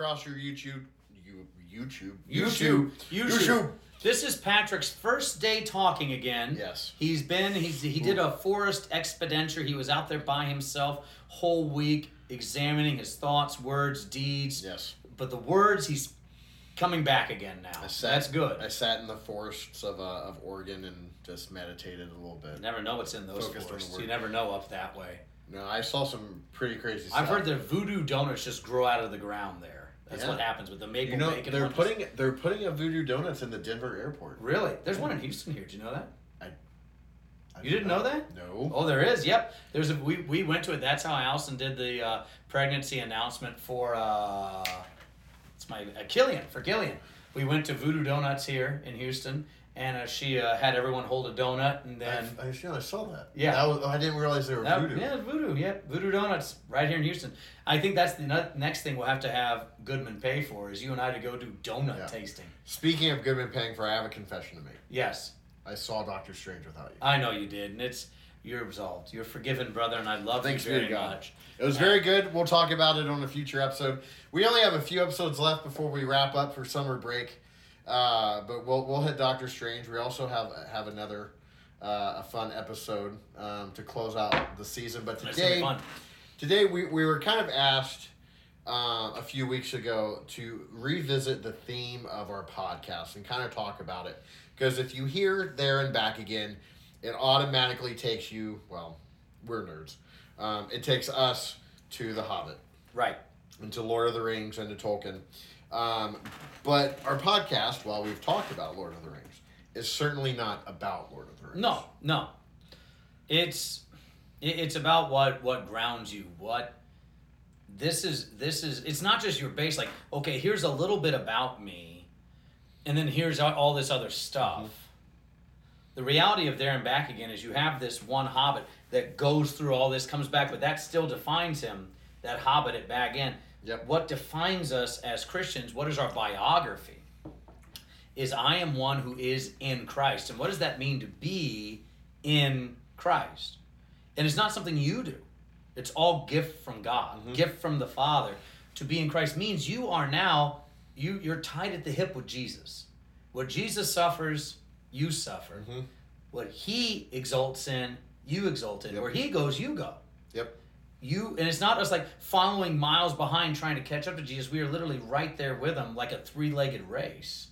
across your YouTube, you YouTube, YouTube. YouTube, YouTube. This is Patrick's first day talking again. Yes. He's been he's he did a forest expenditure. He was out there by himself whole week examining his thoughts, words, deeds. Yes. But the words he's coming back again now. I sat, That's good. I sat in the forests of uh, of Oregon and just meditated a little bit. you never know what's in those Focused forests. You never know up that way. No, I saw some pretty crazy stuff. I've heard that voodoo donuts just grow out of the ground there. That's Yeah. what happens with the maple You know, bacon. they're ones. putting they're putting a Voodoo Donuts in the Denver airport. Really? There's one in Houston here. Do you know that? I, I You didn't know that? No. Oh, there is. Yep. There's a we, we went to it. That's how Allison did the uh, pregnancy announcement for uh, it's my uh, Killian for Killian. We went to Voodoo Donuts here in Houston, and uh, she uh, had everyone hold a donut, and then I, I, yeah, I saw that. Yeah. That was, I didn't realize they were that- Voodoo. yeah, Voodoo, yeah, Voodoo Donuts right here in Houston. I think that's the ne- next thing we'll have to have Goodman pay for is you and I to go do donut Yeah. tasting. Speaking of Goodman paying for, I have a confession to make. Yes, I saw Doctor Strange without you. I know you did, and it's you're absolved. You're forgiven, brother, and I love Thanks you very much. It was very good. We'll talk about it on a future episode. We only have a few episodes left before we wrap up for summer break, uh, but we'll we'll hit Doctor Strange. We also have have another uh, a fun episode um, to close out the season. But It's gonna be today, today we, we were kind of asked uh, a few weeks ago to revisit the theme of our podcast and kind of talk about it because if you hear there and back again it automatically takes you well we're nerds um, it takes us to the hobbit Right. and to lord of the rings and to tolkien um, but our podcast while we've talked about lord of the rings is certainly not about lord of the rings No, no. It's it- it's about what what grounds you. What this is this is it's not just your base like okay, here's a little bit about me and then here's all- all this other stuff. The reality of there and back again is you have this one hobbit that goes through all this comes back but that still defines him that hobbit at back end. Yep. What defines us as Christians, what is our biography? is I am one who is in Christ. And what does that mean to be in Christ? And it's not something you do. It's all gift from God, mm-hmm. gift from the Father. To be in Christ means you are now you you're tied at the hip with Jesus. What Jesus suffers, you suffer. Mhm. What he exalts in, you exalt in. Yep. Where he goes, you go yep you and it's not us like following miles behind trying to catch up to jesus we are literally right there with him like a three-legged race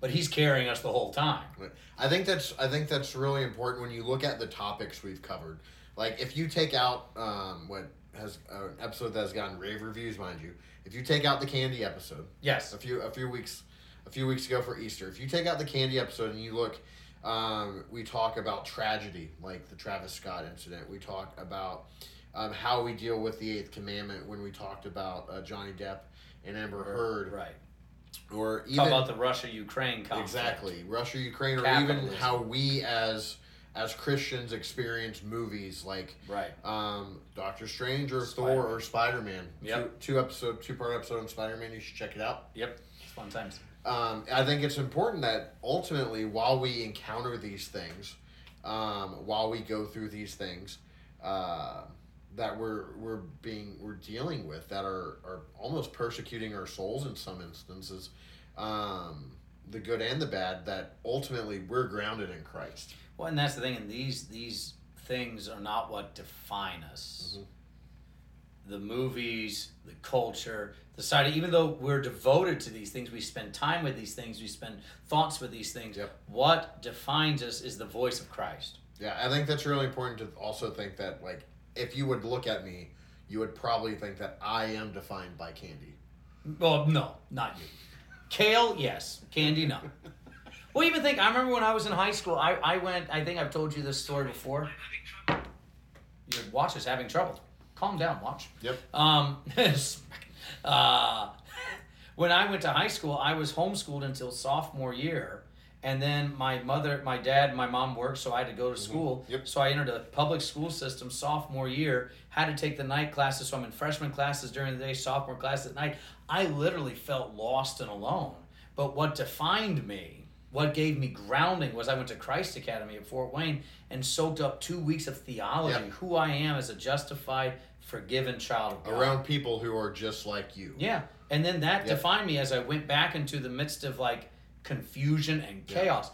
but he's carrying us the whole time Right. I think that's I think that's really important when you look at the topics we've covered. Like if you take out um, what has uh, an episode that has gotten rave reviews, mind you. If you take out the candy episode, yes a few a few weeks a few weeks ago for Easter, if you take out the candy episode and you look, um, we talk about tragedy like the Travis Scott incident. We talk about um, how we deal with the Eighth Commandment when we talked about uh, Johnny Depp and Amber Heard, right or even talk about the russia-ukraine conflict Exactly, Russia, Ukraine, or Capitalism. even how we as as Christians experience movies like right um, Doctor Strange or Spider-Man. Thor or Spider Man. Yep. Two, two episode, two part episode on Spider Man. You should check it out. yep it's fun times Um, I think it's important that ultimately, while we encounter these things, um, while we go through these things, uh, that we're we're being we're dealing with that are are almost persecuting our souls in some instances, um, the good and the bad. That ultimately we're grounded in Christ. well and that's the thing and these these things are not what define us Mhm. The movies the culture the society even though we're devoted to these things we spend time with these things we spend thoughts with these things Yep. what defines us is the voice of christ Yeah, I think that's really important to also think that like if you would look at me, you would probably think that I am defined by candy. Well, no, not you. Kale, yes. Candy, no. Well, even think. I remember when I was in high school. I, I went. I think I've told you this story before. Your watch is having trouble. Calm down, watch. Yep. Um, uh, when I went to high school, I was homeschooled until sophomore year, and then my mother, my dad, my mom worked, so I had to go to school. Yep. So I entered a public school system sophomore year. Had to take the night classes, so I'm in freshman classes during the day, sophomore classes at night. I literally felt lost and alone. But what defined me, what gave me grounding, was I went to Christ Academy at Fort Wayne and soaked up two weeks of theology, Yep. who I am as a justified, forgiven child of God. Around people who are just like you. Yeah. And then that Yep. defined me as I went back into the midst of like confusion and chaos.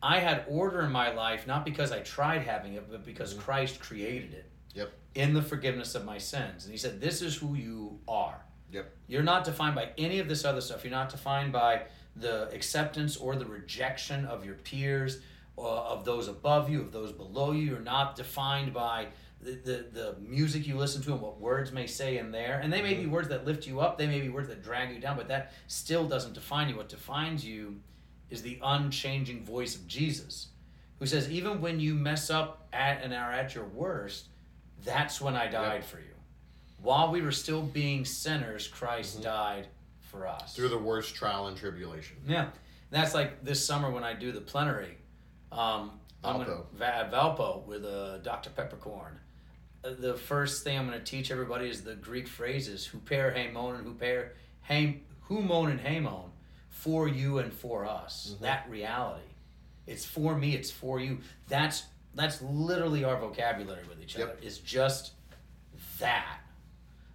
I had order in my life, not because I tried having it, but because Mhm. Christ created it Yep. in the forgiveness of my sins. And He said, This is who you are. Yep. You're not defined by any of this other stuff. You're not defined by the acceptance or the rejection of your peers, or of those above you, of those below you. You're not defined by the, the, the music you listen to and what words may say in there. And they may be Mhm. words that lift you up, they may be words that drag you down, but that still doesn't define you. What defines you is the unchanging voice of Jesus, who says, even when you mess up at and are at your worst, that's when I died for you. While we were still being sinners, Christ Mhm. died for us. Through the worst trial and tribulation. Yeah, that's like this summer when I do the plenary. Um, I'm gonna Valpo. Valpo with uh, Dr. Peppercorn. The first thing I'm going to teach everybody is the Greek phrases "huper hamon" and "huper ham humon" and "hamon" for you and for us. Mhm. That reality, it's for me, it's for you. That's that's literally our vocabulary with each Yep. other. It's just that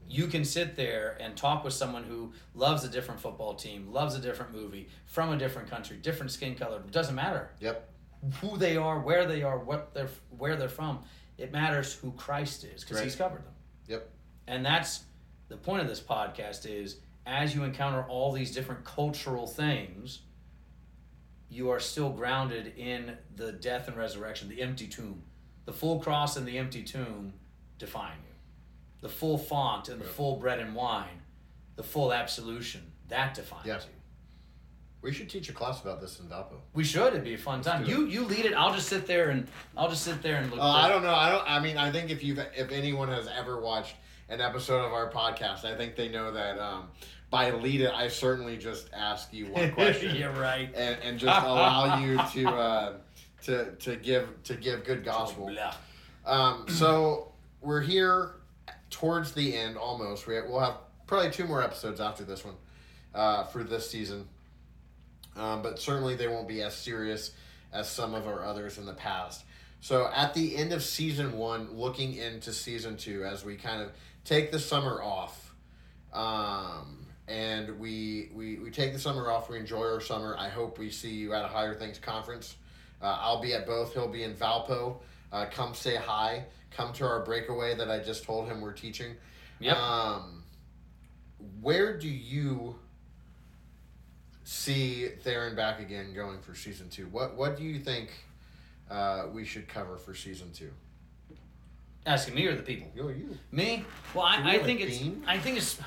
you can sit there and talk with someone who loves a different football team, loves a different movie, from a different country, different skin color. Doesn't matter Yep. who they are, where they are, what they're, where they're from. It matters who Christ is because Right. He's covered them. Yep. And that's the point of this podcast is as you encounter all these different cultural things, you are still grounded in the death and resurrection, the empty tomb. The full cross and the empty tomb define you. The full font and the Right. full bread and wine, the full absolution, that defines Yeah. you. We should teach a class about this in Valpo. We should. It'd be a fun time. You you lead it. I'll just sit there and I'll just sit there and look. Uh, I don't know. I don't. I mean, I think if you if anyone has ever watched an episode of our podcast, I think they know that um, by lead it, I certainly just ask you one question You're right. and, and just allow you to uh, to to give to give good gospel. Um, so we're here towards the end almost. We we'll have probably two more episodes after this one uh, for this season, um, but certainly they won't be as serious as some of our others in the past. So at the end of season one, looking into season two, as we kind of take the summer off, um, and we, we we take the summer off, we enjoy our summer. I hope we see you at a Higher Things conference. Uh, I'll be at both. He'll be in Valpo. Uh, come say hi. Come to our breakaway that I just told him we're teaching. Yep. Um, where do you see There and back again going for season two? What What do you think uh, we should cover for season two? Asking me or the people? Yo, you. Me? Well, I, I think it's. I think it's.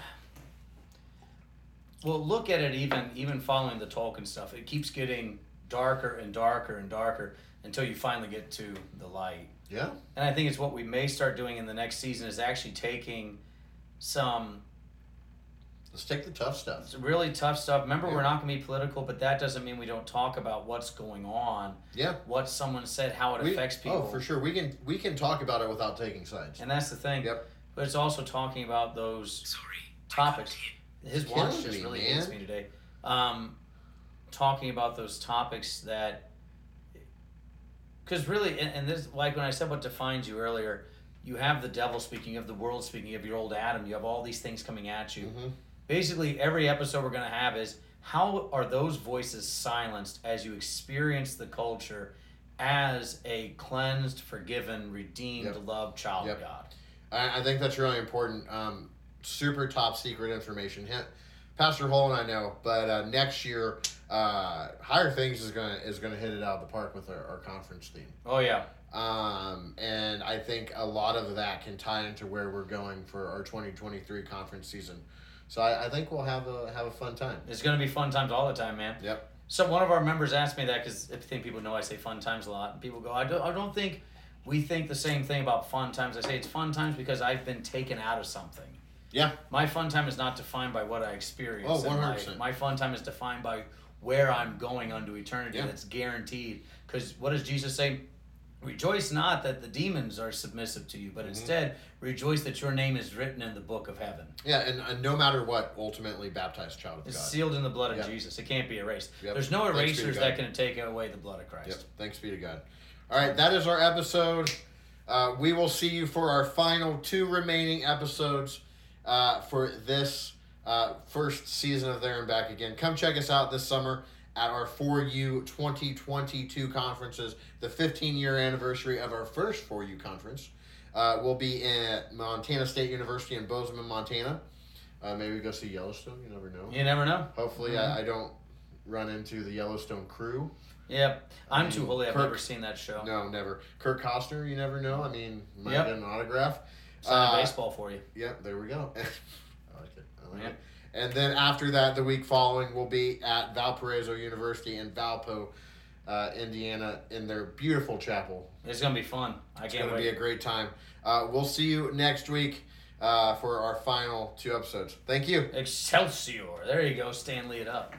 Well, look at it. Even even following the Tolkien stuff, it keeps getting darker and darker and darker until you finally get to the light. Yeah. And I think it's what we may start doing in the next season is actually taking some Let's take the tough stuff. It's really tough stuff. Remember, Yeah. we're not going to be political, but that doesn't mean we don't talk about what's going on, Yeah. what someone said, how it We- affects people. Oh, for sure. We can we can talk about it without taking sides. And that's the thing. Yep. But it's also talking about those Sorry. topics. His It's watch just me, really man. hates me today. Um, talking about those topics that, because really, and, and this, like when I said what defines you earlier, you have the devil speaking, you have the world speaking, you have your old Adam, you have all these things coming at you. Mhm. Basically, every episode we're going to have is how are those voices silenced as you experience the culture as a cleansed, forgiven, redeemed, Yep. loved child Yep. of God? I, I think that's really important. Um, super top secret information. Hint, Pastor Hull and I know, but uh, next year, uh, Higher Things is gonna is gonna hit it out of the park with our, our conference theme. Oh, yeah. Um, and I think a lot of that can tie into where we're going for our 2023 conference season. So I, I think we'll have a have a fun time. It's going to be fun times all the time, man. Yep. So one of our members asked me that because I think people know I say fun times a lot, and people go, I don't, I don't think we think the same thing about fun times. I say it's fun times because I've been taken out of something. Yeah. My fun time is not defined by what I experience. Oh, 100%. My fun time is defined by where I'm going unto eternity. Yeah. That's guaranteed. Because what does Jesus say? Rejoice not that the demons are submissive to you, but Mhm. instead rejoice that your name is written in the book of heaven. Yeah, and, and no matter what, ultimately baptized child of It's God. sealed in the blood of Yep. Jesus. It can't be erased. Yep. There's no Thanks be to erasers that can take away the blood of Christ. Yep. Thanks be to God. All right, that is our episode. uh, we will see you for our final two remaining episodes uh, for this uh, first season of There and Back Again. Come check us out this summer at our 4U 2022 conferences, the 15 year anniversary of our first 4U conference. Uh, we'll be at Montana State University in Bozeman, Montana. Uh, maybe go see Yellowstone. You never know. You never know. Hopefully, I, I don't run into the Yellowstone crew. Yep. I'm I too holy. I've Kirk- never seen that show. No, never. Kirk Costner, you never know. I mean, might Yep. get an autograph. Sign Uh, baseball for you. Yep, there we go. I like it. I like Yeah. it. And then after that, the week following, we'll be at Valparaiso University in Valpo, uh, Indiana, in their beautiful chapel. It's gonna be fun. I It's can't going to wait. be a great time. Uh, we'll see you next week uh, for our final two episodes. Thank you. Excelsior. There you go. Stan Lee it up.